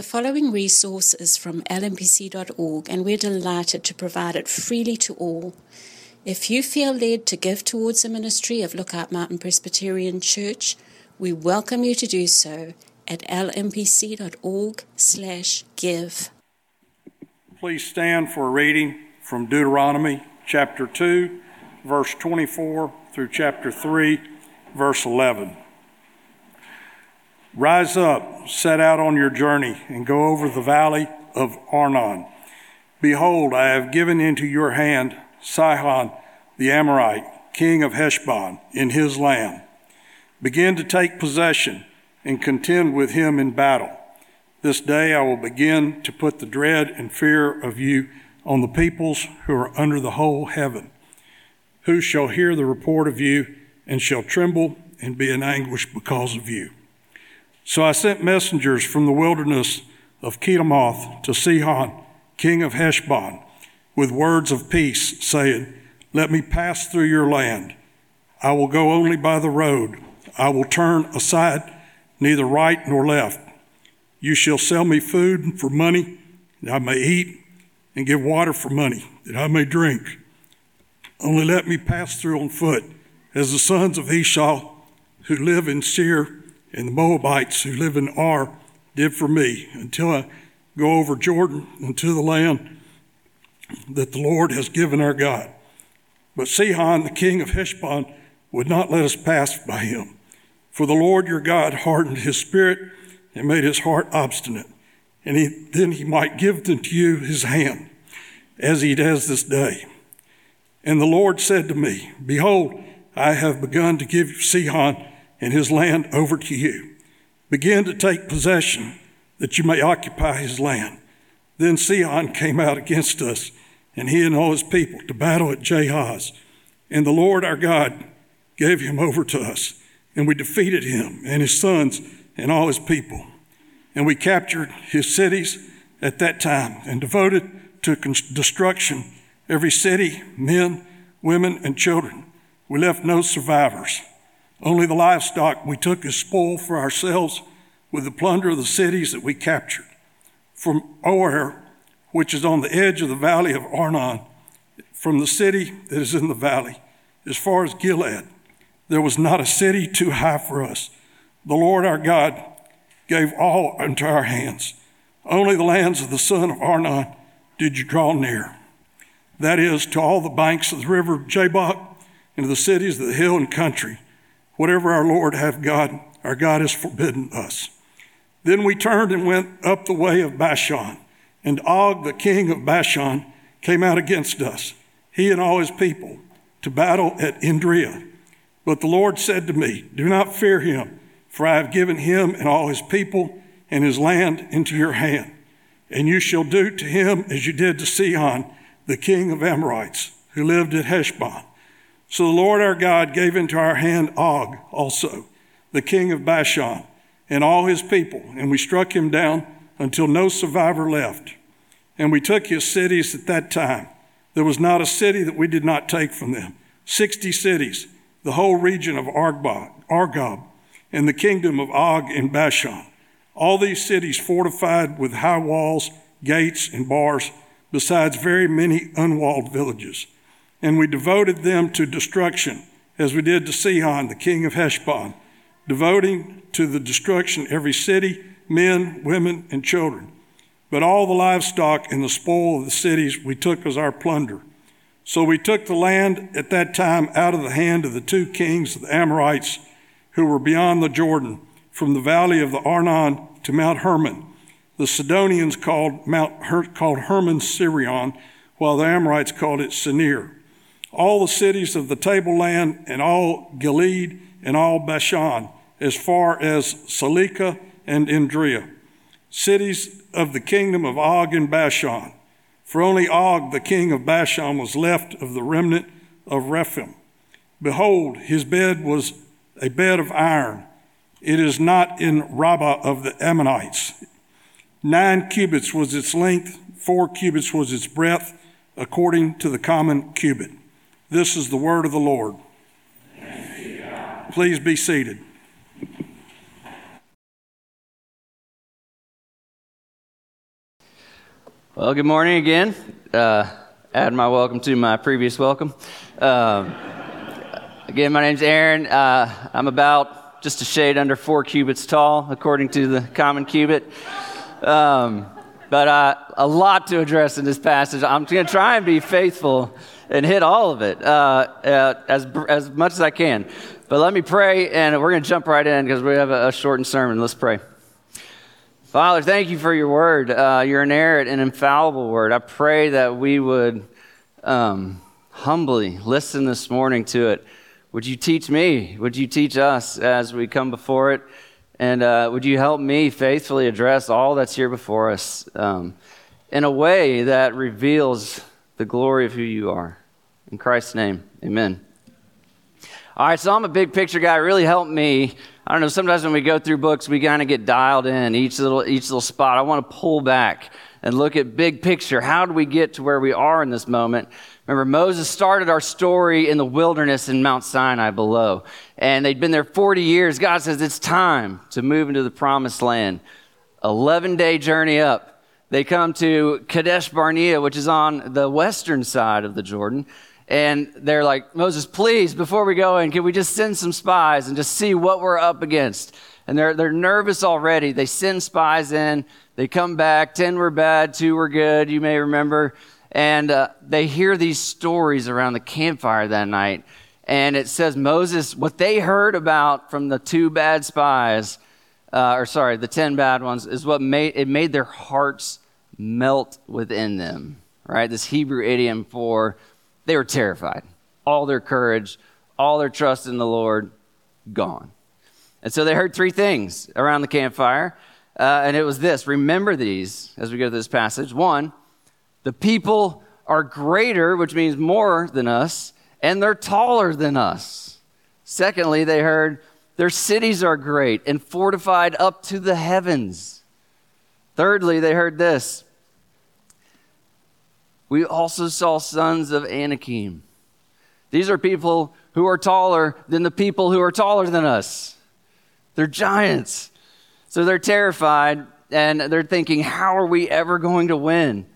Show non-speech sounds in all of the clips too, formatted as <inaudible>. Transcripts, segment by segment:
The following resource is from lmpc.org, and we're delighted to provide it freely to all. If you feel led to give towards the ministry of Lookout Mountain Presbyterian Church, we welcome you to do so at lmpc.org/give. Please stand for a reading from Deuteronomy chapter 2, verse 24 through chapter 3, verse 11. Rise up, set out on your journey, and go over the valley of Arnon. Behold, I have given into your hand Sihon the Amorite, king of Heshbon, in his land. Begin to take possession and contend with him in battle. This day I will begin to put the dread and fear of you on the peoples who are under the whole heaven, who shall hear the report of you and shall tremble and be in anguish because of you. So I sent messengers from the wilderness of Kedemoth to Sihon, king of Heshbon, with words of peace, saying, Let me pass through your land. I will go only by the road. I will turn aside neither right nor left. You shall sell me food for money that I may eat, and give water for money that I may drink. Only let me pass through on foot, as the sons of Esau who live in Seir and the Moabites who live in Ar did for me until I go over Jordan into the land that the Lord has given our God. But Sihon, the king of Heshbon, would not let us pass by him. For the Lord your God hardened his spirit and made his heart obstinate, and he, then he might give unto you his hand, as he does this day. And the Lord said to me, Behold, I have begun to give Sihon and his land over to you. Begin to take possession that you may occupy his land. Then Sihon came out against us, and he and all his people, to battle at Jahaz. And the Lord our God gave him over to us, and we defeated him and his sons and all his people. And we captured his cities at that time and devoted to destruction every city, men, women, and children. We left no survivors. Only the livestock we took as spoil for ourselves with the plunder of the cities that we captured. From Aroer, which is on the edge of the valley of Arnon, from the city that is in the valley, as far as Gilead, there was not a city too high for us. The Lord our God gave all into our hands. Only the lands of the son of Arnon did you draw near. That is, to all the banks of the river Jabbok and to the cities of the hill and country Whatever our Lord hath God, our God has forbidden us. Then we turned and went up the way of Bashan, and Og, the king of Bashan, came out against us, he and all his people, to battle at Edrei. But the Lord said to me, Do not fear him, for I have given him and all his people and his land into your hand. And you shall do to him as you did to Sihon, the king of Amorites, who lived at Heshbon. So the Lord our God gave into our hand Og also, the king of Bashan, and all his people, and we struck him down until no survivor left. And we took his cities at that time. There was not a city that we did not take from them. Sixty cities, the whole region of Argob, Argob and the kingdom of Og in Bashan. All these cities fortified with high walls, gates, and bars, besides very many unwalled villages and we devoted them to destruction, as we did to Sihon, the king of Heshbon, devoting to the destruction every city, men, women, and children. But all the livestock and the spoil of the cities we took as our plunder. So we took the land at that time out of the hand of the two kings of the Amorites who were beyond the Jordan, from the valley of the Arnon to Mount Hermon. The Sidonians called Mount Her- called Hermon Sirion, while the Amorites called it Senir all the cities of the tableland, and all Gilead, and all Bashan, as far as Salekah and Indria, cities of the kingdom of Og and Bashan. For only Og, the king of Bashan, was left of the remnant of Rephaim. Behold, his bed was a bed of iron. It is not in Rabbah of the Ammonites. Nine cubits was its length, four cubits was its breadth, according to the common cubit. This is the word of the Lord. Please be seated. Well, good morning again. Uh, add my welcome to my previous welcome. Um, again, my name's Aaron. Uh, I'm about just a shade under four cubits tall, according to the common cubit. Um, but uh, a lot to address in this passage. I'm going to try and be faithful and hit all of it uh, uh, as, as much as I can. But let me pray, and we're going to jump right in because we have a, a shortened sermon. Let's pray. Father, thank you for your word, uh, your inerrant and infallible word. I pray that we would um, humbly listen this morning to it. Would you teach me? Would you teach us as we come before it? And uh, would you help me faithfully address all that's here before us um, in a way that reveals the glory of who you are? In Christ's name, amen. All right, so I'm a big picture guy. Really helped me I don't know, sometimes when we go through books, we kind of get dialed in each little, each little spot. I want to pull back and look at big picture. How do we get to where we are in this moment? Remember, Moses started our story in the wilderness in Mount Sinai below. And they'd been there 40 years. God says it's time to move into the promised land. 11 day journey up. They come to Kadesh Barnea, which is on the western side of the Jordan. And they're like, Moses, please, before we go in, can we just send some spies and just see what we're up against? And they're, they're nervous already. They send spies in. They come back. 10 were bad, two were good, you may remember. And uh, they hear these stories around the campfire that night. And it says Moses, what they heard about from the two bad spies, uh, or sorry, the 10 bad ones, is what made it made their hearts melt within them, right? This Hebrew idiom for they were terrified. All their courage, all their trust in the Lord, gone. And so they heard three things around the campfire. Uh, and it was this remember these as we go to this passage. One, the people are greater, which means more than us, and they're taller than us. Secondly, they heard their cities are great and fortified up to the heavens. Thirdly, they heard this we also saw sons of Anakim. These are people who are taller than the people who are taller than us. They're giants. So they're terrified and they're thinking, how are we ever going to win?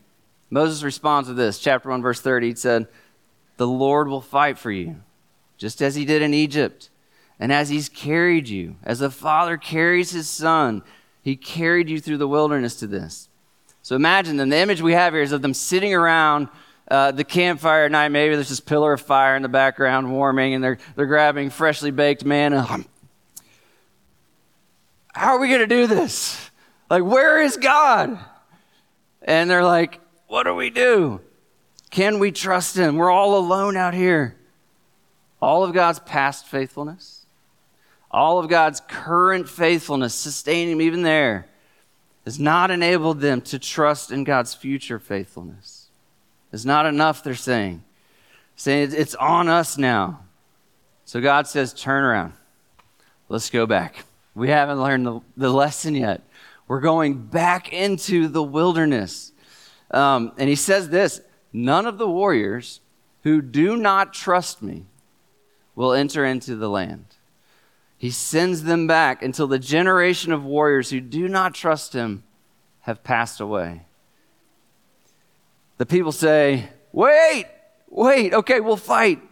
Moses responds to this, chapter 1, verse 30. He said, The Lord will fight for you, just as he did in Egypt. And as he's carried you, as a father carries his son, he carried you through the wilderness to this. So imagine them. The image we have here is of them sitting around uh, the campfire at night. Maybe there's this pillar of fire in the background warming, and they're, they're grabbing freshly baked manna. How are we going to do this? Like, where is God? And they're like, what do we do? Can we trust Him? We're all alone out here. All of God's past faithfulness, all of God's current faithfulness, sustaining Him even there has not enabled them to trust in God's future faithfulness. It's not enough, they're saying. Saying it's on us now. So God says, turn around. Let's go back. We haven't learned the, the lesson yet. We're going back into the wilderness. Um, and he says this None of the warriors who do not trust me will enter into the land. He sends them back until the generation of warriors who do not trust him have passed away. The people say, Wait, wait, okay, we'll fight.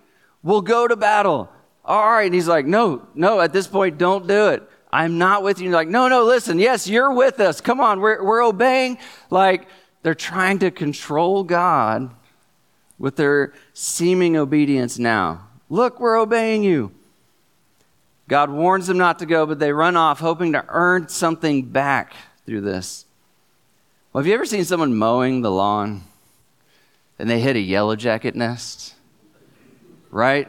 We'll go to battle. All right. And he's like, No, no, at this point, don't do it. I'm not with you. And like, no, no, listen, yes, you're with us. Come on, we're, we're obeying. Like, they're trying to control God with their seeming obedience now. Look, we're obeying you. God warns them not to go, but they run off, hoping to earn something back through this. Well, have you ever seen someone mowing the lawn and they hit a yellow jacket nest? Right?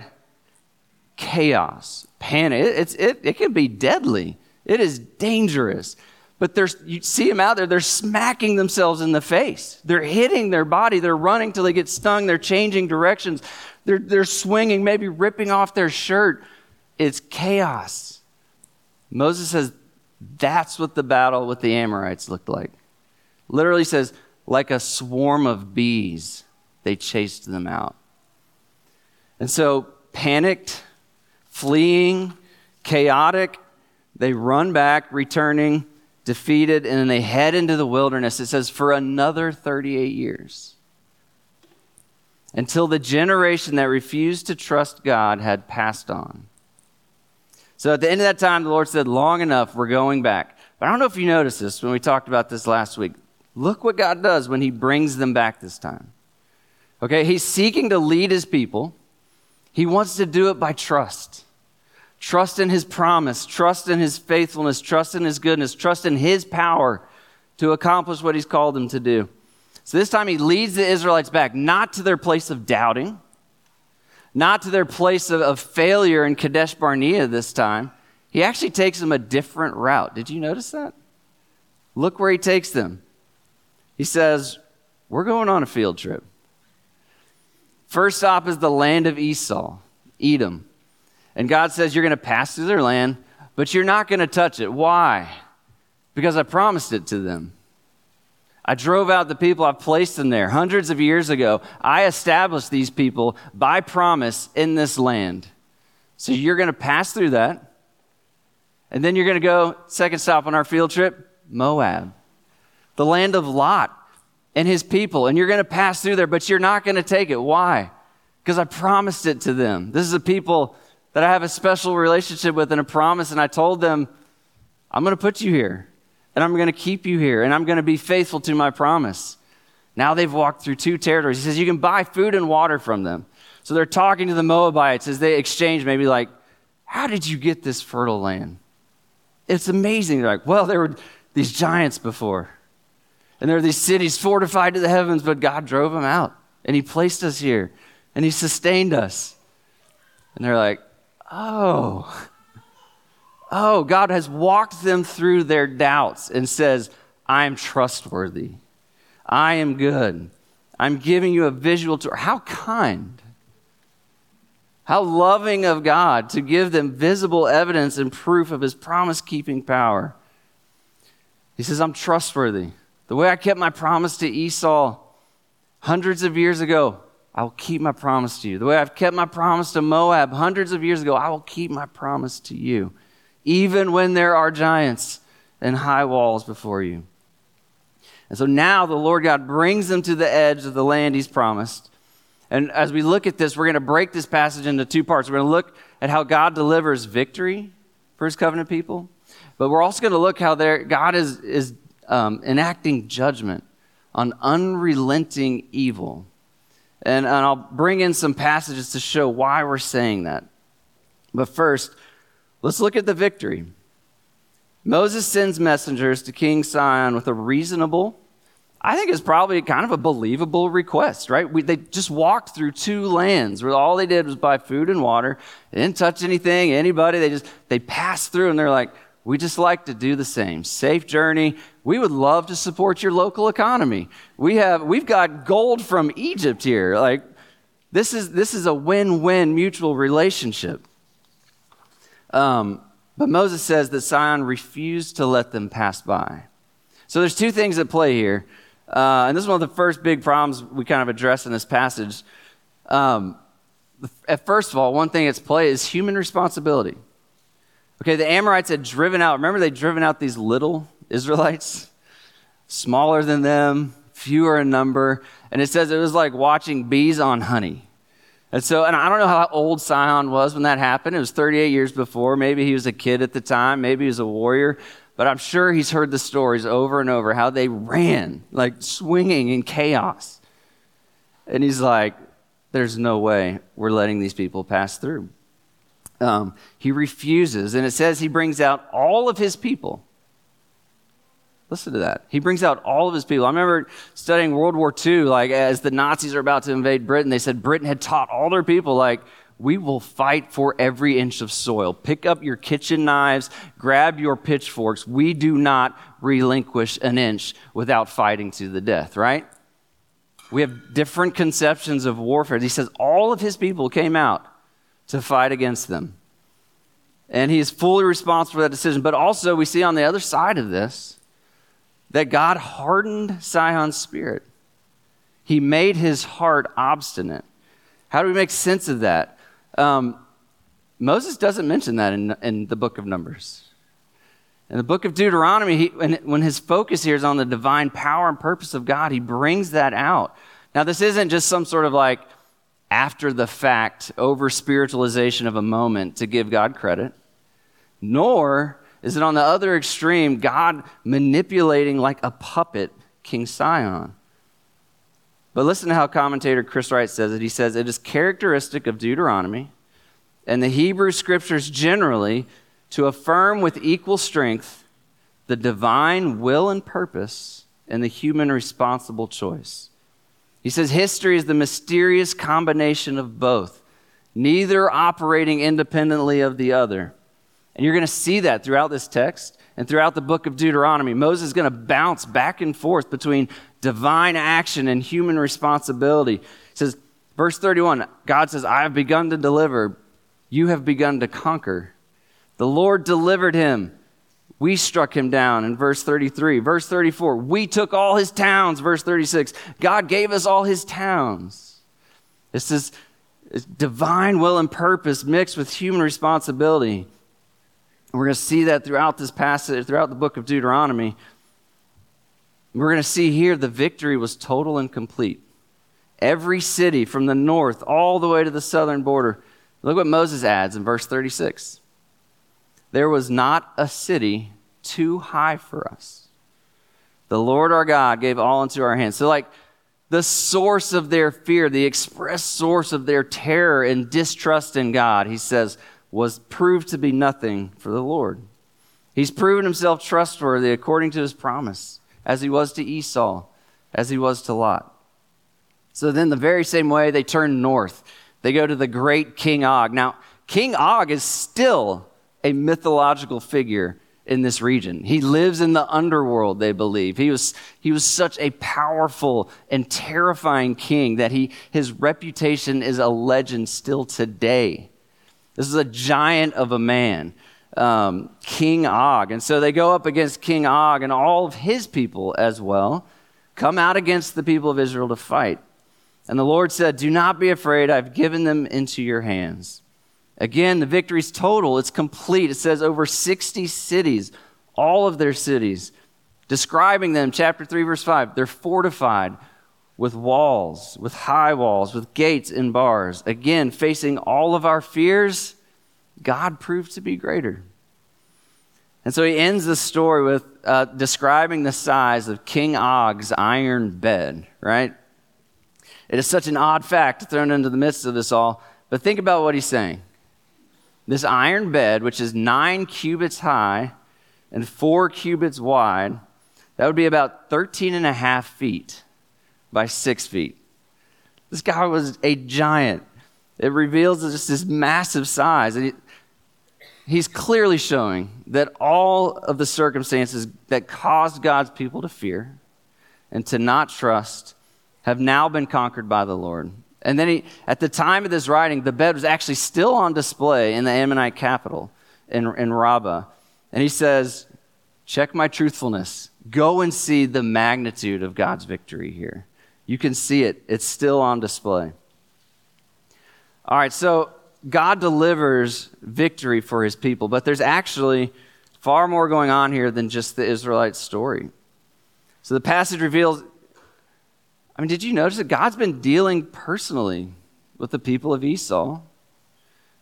Chaos, panic. It, it's, it, it can be deadly. It is dangerous. But there's, you see them out there, they're smacking themselves in the face. They're hitting their body. They're running till they get stung. They're changing directions. They're, they're swinging, maybe ripping off their shirt. It's chaos. Moses says that's what the battle with the Amorites looked like. Literally says, like a swarm of bees, they chased them out. And so, panicked, fleeing, chaotic, they run back, returning, defeated, and then they head into the wilderness. It says, for another 38 years. Until the generation that refused to trust God had passed on. So at the end of that time, the Lord said, Long enough, we're going back. But I don't know if you noticed this when we talked about this last week. Look what God does when He brings them back this time. Okay, He's seeking to lead His people, He wants to do it by trust. Trust in His promise, trust in His faithfulness, trust in His goodness, trust in His power to accomplish what He's called them to do. So this time He leads the Israelites back, not to their place of doubting, not to their place of, of failure in Kadesh Barnea this time. He actually takes them a different route. Did you notice that? Look where he takes them. He says, We're going on a field trip. First stop is the land of Esau, Edom. And God says, You're going to pass through their land, but you're not going to touch it. Why? Because I promised it to them. I drove out the people, I placed them there hundreds of years ago. I established these people by promise in this land. So you're going to pass through that. And then you're going to go, second stop on our field trip, Moab, the land of Lot and his people. And you're going to pass through there, but you're not going to take it. Why? Because I promised it to them. This is a people that I have a special relationship with and a promise. And I told them, I'm going to put you here and I'm going to keep you here and I'm going to be faithful to my promise. Now they've walked through two territories. He says you can buy food and water from them. So they're talking to the Moabites as they exchange, maybe like, How did you get this fertile land? It's amazing. They're like, well, there were these giants before. And there are these cities fortified to the heavens, but God drove them out. And He placed us here. And He sustained us. And they're like, oh, oh, God has walked them through their doubts and says, I am trustworthy. I am good. I'm giving you a visual tour. How kind. How loving of God to give them visible evidence and proof of his promise keeping power. He says, I'm trustworthy. The way I kept my promise to Esau hundreds of years ago, I will keep my promise to you. The way I've kept my promise to Moab hundreds of years ago, I will keep my promise to you, even when there are giants and high walls before you. And so now the Lord God brings them to the edge of the land he's promised. And as we look at this, we're going to break this passage into two parts. We're going to look at how God delivers victory for his covenant people, but we're also going to look how there, God is, is um, enacting judgment on unrelenting evil. And, and I'll bring in some passages to show why we're saying that. But first, let's look at the victory. Moses sends messengers to King Sihon with a reasonable I think it's probably kind of a believable request, right? We, they just walked through two lands where all they did was buy food and water. They didn't touch anything, anybody. They just, they passed through and they're like, we just like to do the same. Safe journey. We would love to support your local economy. We have, we've got gold from Egypt here. Like, this is, this is a win-win mutual relationship. Um, but Moses says that Sihon refused to let them pass by. So there's two things at play here. Uh, and this is one of the first big problems we kind of address in this passage. Um, at first of all, one thing that's play is human responsibility. Okay, the Amorites had driven out, remember they'd driven out these little Israelites, smaller than them, fewer in number. And it says it was like watching bees on honey. And so, and I don't know how old Sihon was when that happened. It was 38 years before. Maybe he was a kid at the time. Maybe he was a warrior. But I'm sure he's heard the stories over and over how they ran, like swinging in chaos. And he's like, there's no way we're letting these people pass through. Um, he refuses, and it says he brings out all of his people. Listen to that. He brings out all of his people. I remember studying World War II, like as the Nazis are about to invade Britain, they said Britain had taught all their people, like, we will fight for every inch of soil. Pick up your kitchen knives, grab your pitchforks. We do not relinquish an inch without fighting to the death, right? We have different conceptions of warfare. He says all of his people came out to fight against them. And he is fully responsible for that decision. But also, we see on the other side of this that God hardened Sihon's spirit. He made his heart obstinate. How do we make sense of that? Um, Moses doesn't mention that in, in the book of Numbers. In the book of Deuteronomy, he, when, when his focus here is on the divine power and purpose of God, he brings that out. Now, this isn't just some sort of like after the fact over spiritualization of a moment to give God credit, nor is it on the other extreme, God manipulating like a puppet King Sihon? But listen to how commentator Chris Wright says it. He says, It is characteristic of Deuteronomy and the Hebrew scriptures generally to affirm with equal strength the divine will and purpose and the human responsible choice. He says history is the mysterious combination of both, neither operating independently of the other. And you're going to see that throughout this text and throughout the book of Deuteronomy. Moses is going to bounce back and forth between divine action and human responsibility. He says, verse 31, God says, I have begun to deliver, you have begun to conquer. The Lord delivered him. We struck him down in verse 33. Verse 34, we took all his towns. Verse 36, God gave us all his towns. This is divine will and purpose mixed with human responsibility. We're going to see that throughout this passage, throughout the book of Deuteronomy. We're going to see here the victory was total and complete. Every city from the north all the way to the southern border. Look what Moses adds in verse 36. There was not a city too high for us. The Lord our God gave all into our hands. So, like, the source of their fear, the express source of their terror and distrust in God, he says, was proved to be nothing for the Lord. He's proven himself trustworthy according to his promise, as he was to Esau, as he was to Lot. So then, the very same way, they turn north. They go to the great King Og. Now, King Og is still a mythological figure in this region. He lives in the underworld, they believe. He was, he was such a powerful and terrifying king that he, his reputation is a legend still today. This is a giant of a man, um, King Og. And so they go up against King Og and all of his people as well, come out against the people of Israel to fight. And the Lord said, Do not be afraid, I've given them into your hands. Again, the victory's total, it's complete. It says over 60 cities, all of their cities, describing them, chapter 3, verse 5, they're fortified with walls, with high walls, with gates and bars. Again, facing all of our fears, God proved to be greater. And so he ends the story with uh, describing the size of King Og's iron bed, right? It is such an odd fact thrown into the midst of this all, but think about what he's saying. This iron bed, which is nine cubits high and four cubits wide, that would be about 13 and a half feet by six feet. This guy was a giant. It reveals just this massive size. And he's clearly showing that all of the circumstances that caused God's people to fear and to not trust have now been conquered by the Lord. And then he, at the time of this writing, the bed was actually still on display in the Ammonite capital in, in Rabbah. And he says, Check my truthfulness. Go and see the magnitude of God's victory here. You can see it, it's still on display. All right, so God delivers victory for his people, but there's actually far more going on here than just the Israelite story. So the passage reveals I mean, did you notice that God's been dealing personally with the people of Esau?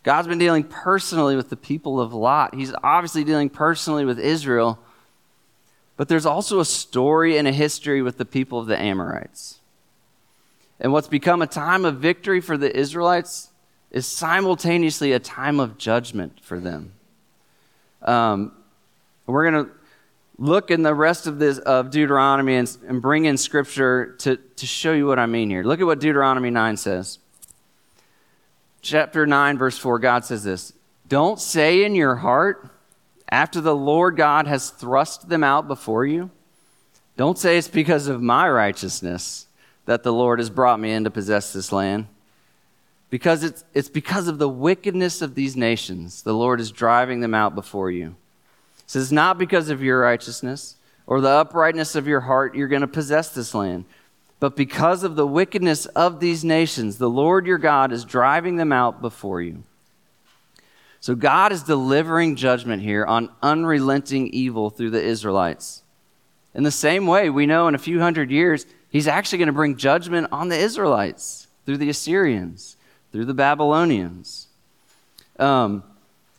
God's been dealing personally with the people of Lot. He's obviously dealing personally with Israel. But there's also a story and a history with the people of the Amorites. And what's become a time of victory for the Israelites is simultaneously a time of judgment for them. Um, we're going to look in the rest of this of Deuteronomy and, and bring in scripture to, to show you what I mean here. Look at what Deuteronomy 9 says. Chapter 9, verse 4, God says this Don't say in your heart, after the Lord God has thrust them out before you, don't say it's because of my righteousness that the Lord has brought me in to possess this land. Because it's, it's because of the wickedness of these nations, the Lord is driving them out before you It's Not because of your righteousness or the uprightness of your heart, you're going to possess this land. But because of the wickedness of these nations, the Lord your God is driving them out before you. So God is delivering judgment here on unrelenting evil through the Israelites. In the same way, we know in a few hundred years, he's actually going to bring judgment on the Israelites through the Assyrians, through the Babylonians. Um,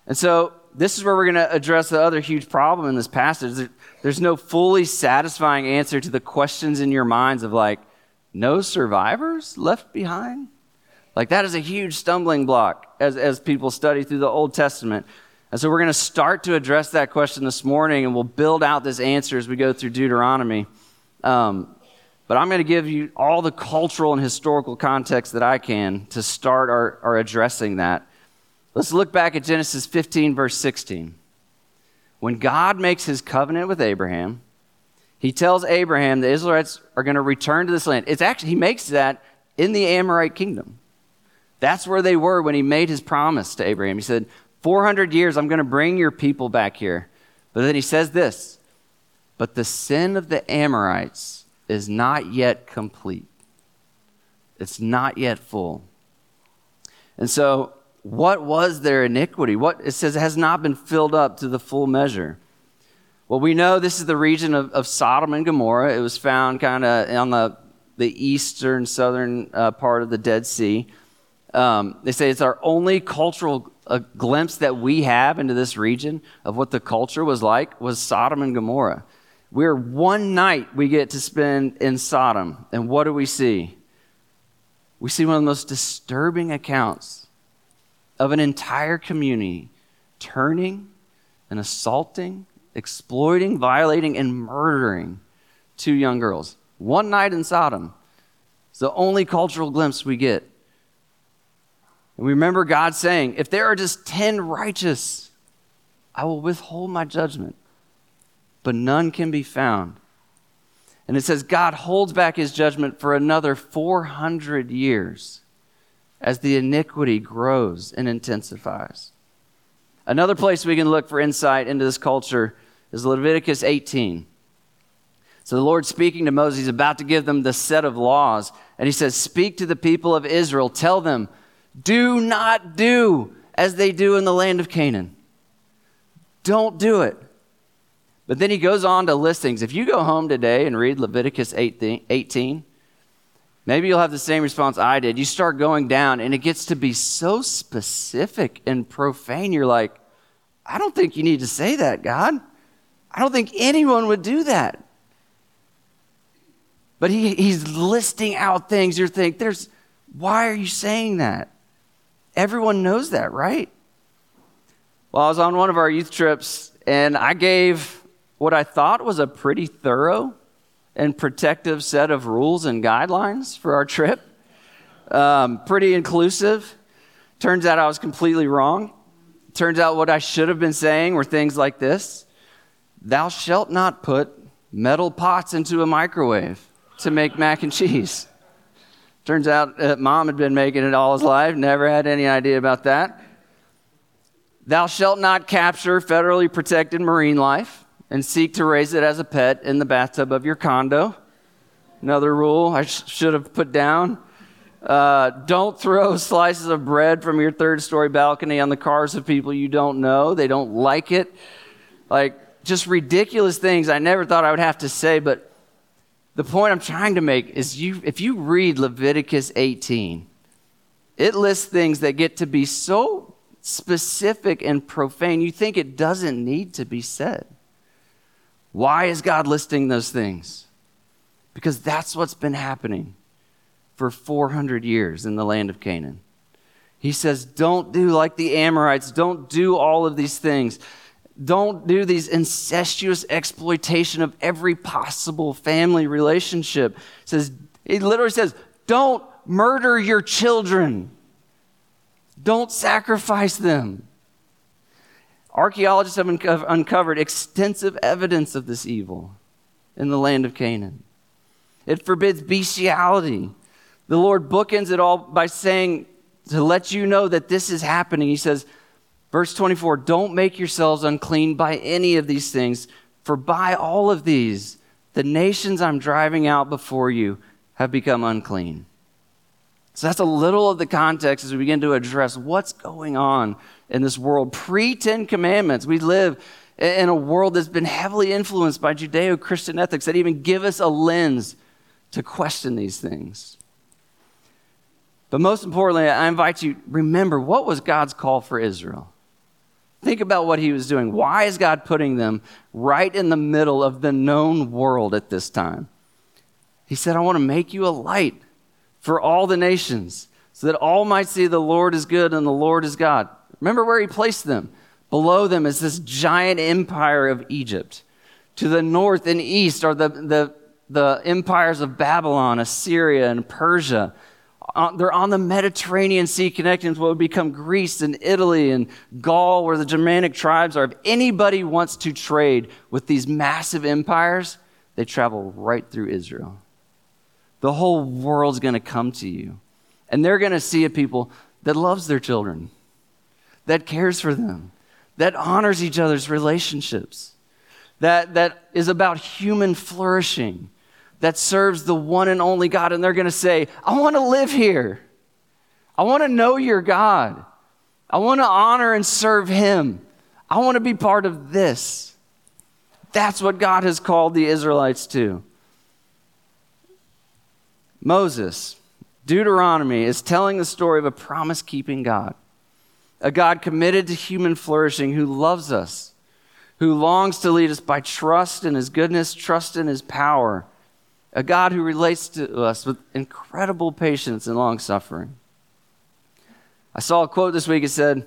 and so this is where we're going to address the other huge problem in this passage. There's no fully satisfying answer to the questions in your minds of like, no survivors left behind? Like, that is a huge stumbling block as, as people study through the Old Testament. And so, we're going to start to address that question this morning, and we'll build out this answer as we go through Deuteronomy. Um, but I'm going to give you all the cultural and historical context that I can to start our, our addressing that. Let's look back at Genesis 15, verse 16. When God makes his covenant with Abraham, he tells Abraham the Israelites are going to return to this land. It's actually, he makes that in the Amorite kingdom. That's where they were when he made his promise to Abraham. He said, 400 years, I'm going to bring your people back here. But then he says this, but the sin of the Amorites is not yet complete. It's not yet full. And so, what was their iniquity? What it says it has not been filled up to the full measure. Well, we know this is the region of, of Sodom and Gomorrah. It was found kind of on the, the eastern, southern uh, part of the Dead Sea. Um, they say it's our only cultural uh, glimpse that we have into this region of what the culture was like was Sodom and Gomorrah. We're one night we get to spend in Sodom, and what do we see? We see one of the most disturbing accounts of an entire community turning and assaulting, exploiting, violating, and murdering two young girls. One night in Sodom. It's the only cultural glimpse we get. And we remember God saying, If there are just 10 righteous, I will withhold my judgment, but none can be found. And it says, God holds back his judgment for another 400 years as the iniquity grows and intensifies. Another place we can look for insight into this culture is Leviticus 18. So the Lord speaking to Moses, he's about to give them the set of laws. And he says, Speak to the people of Israel, tell them, do not do as they do in the land of Canaan. Don't do it. But then he goes on to list things. If you go home today and read Leviticus 18, maybe you'll have the same response I did. You start going down, and it gets to be so specific and profane. You're like, I don't think you need to say that, God. I don't think anyone would do that. But he, he's listing out things you're think, there's, why are you saying that? Everyone knows that, right? Well, I was on one of our youth trips and I gave what I thought was a pretty thorough and protective set of rules and guidelines for our trip. Um, pretty inclusive. Turns out I was completely wrong. Turns out what I should have been saying were things like this Thou shalt not put metal pots into a microwave to make mac and cheese. Turns out uh, mom had been making it all his life, never had any idea about that. Thou shalt not capture federally protected marine life and seek to raise it as a pet in the bathtub of your condo. Another rule I sh- should have put down. Uh, don't throw <laughs> slices of bread from your third story balcony on the cars of people you don't know. They don't like it. Like, just ridiculous things I never thought I would have to say, but the point I'm trying to make is you, if you read Leviticus 18, it lists things that get to be so specific and profane, you think it doesn't need to be said. Why is God listing those things? Because that's what's been happening for 400 years in the land of Canaan. He says, Don't do like the Amorites, don't do all of these things. Don't do these incestuous exploitation of every possible family relationship. It says he literally says, "Don't murder your children. Don't sacrifice them." Archaeologists have uncovered extensive evidence of this evil in the land of Canaan. It forbids bestiality. The Lord bookends it all by saying, to let you know that this is happening, He says, Verse 24 Don't make yourselves unclean by any of these things, for by all of these, the nations I'm driving out before you have become unclean. So that's a little of the context as we begin to address what's going on in this world. Pre Ten Commandments, we live in a world that's been heavily influenced by Judeo Christian ethics that even give us a lens to question these things. But most importantly, I invite you remember what was God's call for Israel? Think about what he was doing. Why is God putting them right in the middle of the known world at this time? He said, I want to make you a light for all the nations so that all might see the Lord is good and the Lord is God. Remember where he placed them. Below them is this giant empire of Egypt. To the north and east are the, the, the empires of Babylon, Assyria, and Persia. Uh, they're on the Mediterranean Sea connecting to what would become Greece and Italy and Gaul, where the Germanic tribes are. If anybody wants to trade with these massive empires, they travel right through Israel. The whole world's going to come to you. And they're going to see a people that loves their children, that cares for them, that honors each other's relationships, that, that is about human flourishing, that serves the one and only God. And they're going to say, I want to live here. I want to know your God. I want to honor and serve him. I want to be part of this. That's what God has called the Israelites to. Moses, Deuteronomy, is telling the story of a promise keeping God, a God committed to human flourishing who loves us, who longs to lead us by trust in his goodness, trust in his power, a God who relates to us with incredible patience and long suffering. I saw a quote this week. It said,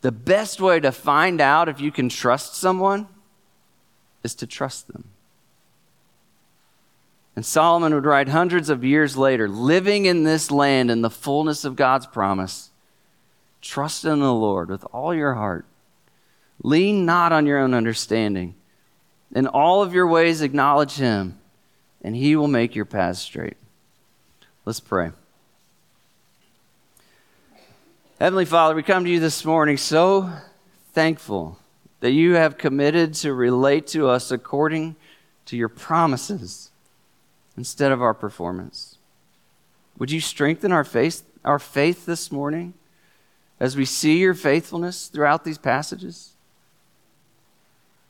The best way to find out if you can trust someone is to trust them. And Solomon would write hundreds of years later, living in this land in the fullness of God's promise. Trust in the Lord with all your heart. Lean not on your own understanding. In all of your ways, acknowledge Him, and He will make your paths straight. Let's pray. Heavenly Father, we come to you this morning so thankful that you have committed to relate to us according to your promises instead of our performance. Would you strengthen our faith, our faith this morning as we see your faithfulness throughout these passages?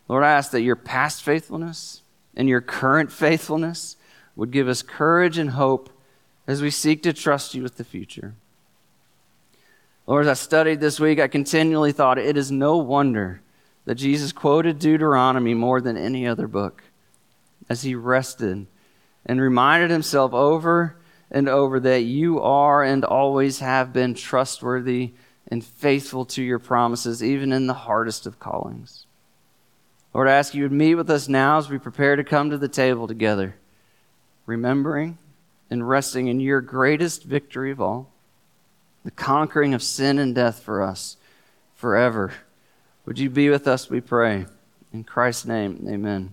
Lord, I ask that your past faithfulness and your current faithfulness would give us courage and hope as we seek to trust you with the future. Lord, as I studied this week, I continually thought it is no wonder that Jesus quoted Deuteronomy more than any other book as he rested and reminded himself over and over that you are and always have been trustworthy and faithful to your promises, even in the hardest of callings. Lord, I ask you to meet with us now as we prepare to come to the table together, remembering and resting in your greatest victory of all, the conquering of sin and death for us forever. Would you be with us, we pray. In Christ's name, amen.